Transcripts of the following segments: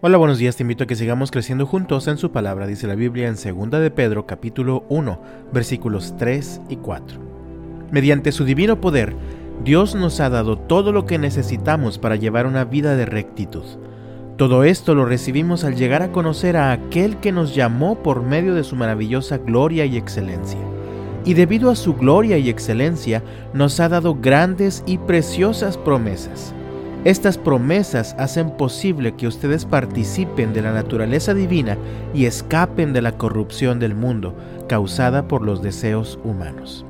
Hola, buenos días, te invito a que sigamos creciendo juntos en su palabra, dice la Biblia en 2 de Pedro capítulo 1, versículos 3 y 4. Mediante su divino poder, Dios nos ha dado todo lo que necesitamos para llevar una vida de rectitud. Todo esto lo recibimos al llegar a conocer a aquel que nos llamó por medio de su maravillosa gloria y excelencia. Y debido a su gloria y excelencia, nos ha dado grandes y preciosas promesas estas promesas hacen posible que ustedes participen de la naturaleza divina y escapen de la corrupción del mundo causada por los deseos humanos.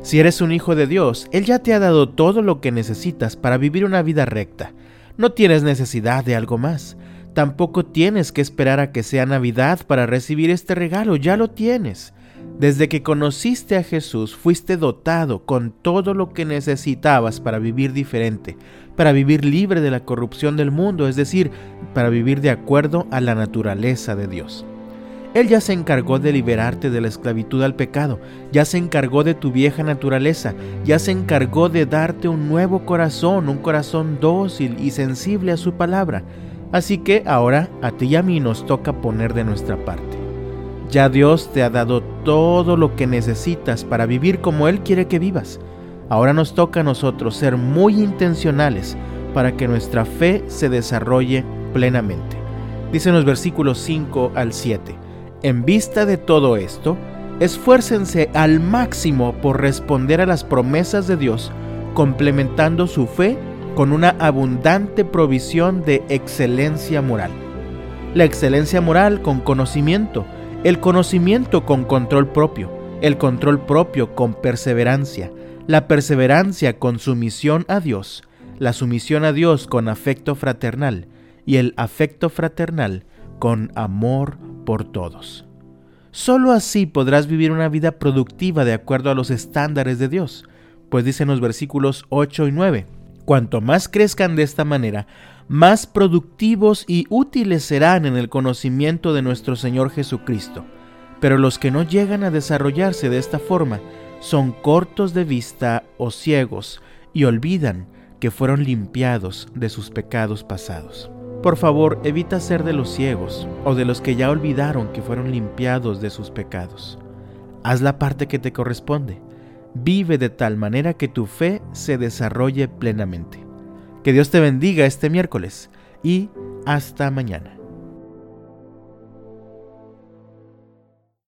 Si eres un hijo de Dios, Él ya te ha dado todo lo que necesitas para vivir una vida recta. No tienes necesidad de algo más. Tampoco tienes que esperar a que sea Navidad para recibir este regalo, ya lo tienes. Desde que conociste a Jesús fuiste dotado con todo lo que necesitabas para vivir diferente, para vivir libre de la corrupción del mundo, es decir, para vivir de acuerdo a la naturaleza de Dios. Él ya se encargó de liberarte de la esclavitud al pecado, ya se encargó de tu vieja naturaleza, ya se encargó de darte un nuevo corazón, un corazón dócil y sensible a su palabra. Así que ahora a ti y a mí nos toca poner de nuestra parte. Ya Dios te ha dado todo lo que necesitas para vivir como Él quiere que vivas. Ahora nos toca a nosotros ser muy intencionales para que nuestra fe se desarrolle plenamente. Dicen los versículos 5 al 7. En vista de todo esto, esfuércense al máximo por responder a las promesas de Dios, complementando su fe con una abundante provisión de excelencia moral. La excelencia moral con conocimiento, el conocimiento con control propio, el control propio con perseverancia, la perseverancia con sumisión a Dios, la sumisión a Dios con afecto fraternal y el afecto fraternal con amor por todos. Solo así podrás vivir una vida productiva de acuerdo a los estándares de Dios, pues dicen los versículos 8 y 9, cuanto más crezcan de esta manera, más productivos y útiles serán en el conocimiento de nuestro Señor Jesucristo. Pero los que no llegan a desarrollarse de esta forma son cortos de vista o ciegos y olvidan que fueron limpiados de sus pecados pasados. Por favor, evita ser de los ciegos o de los que ya olvidaron que fueron limpiados de sus pecados. Haz la parte que te corresponde. Vive de tal manera que tu fe se desarrolle plenamente. Que Dios te bendiga este miércoles y hasta mañana.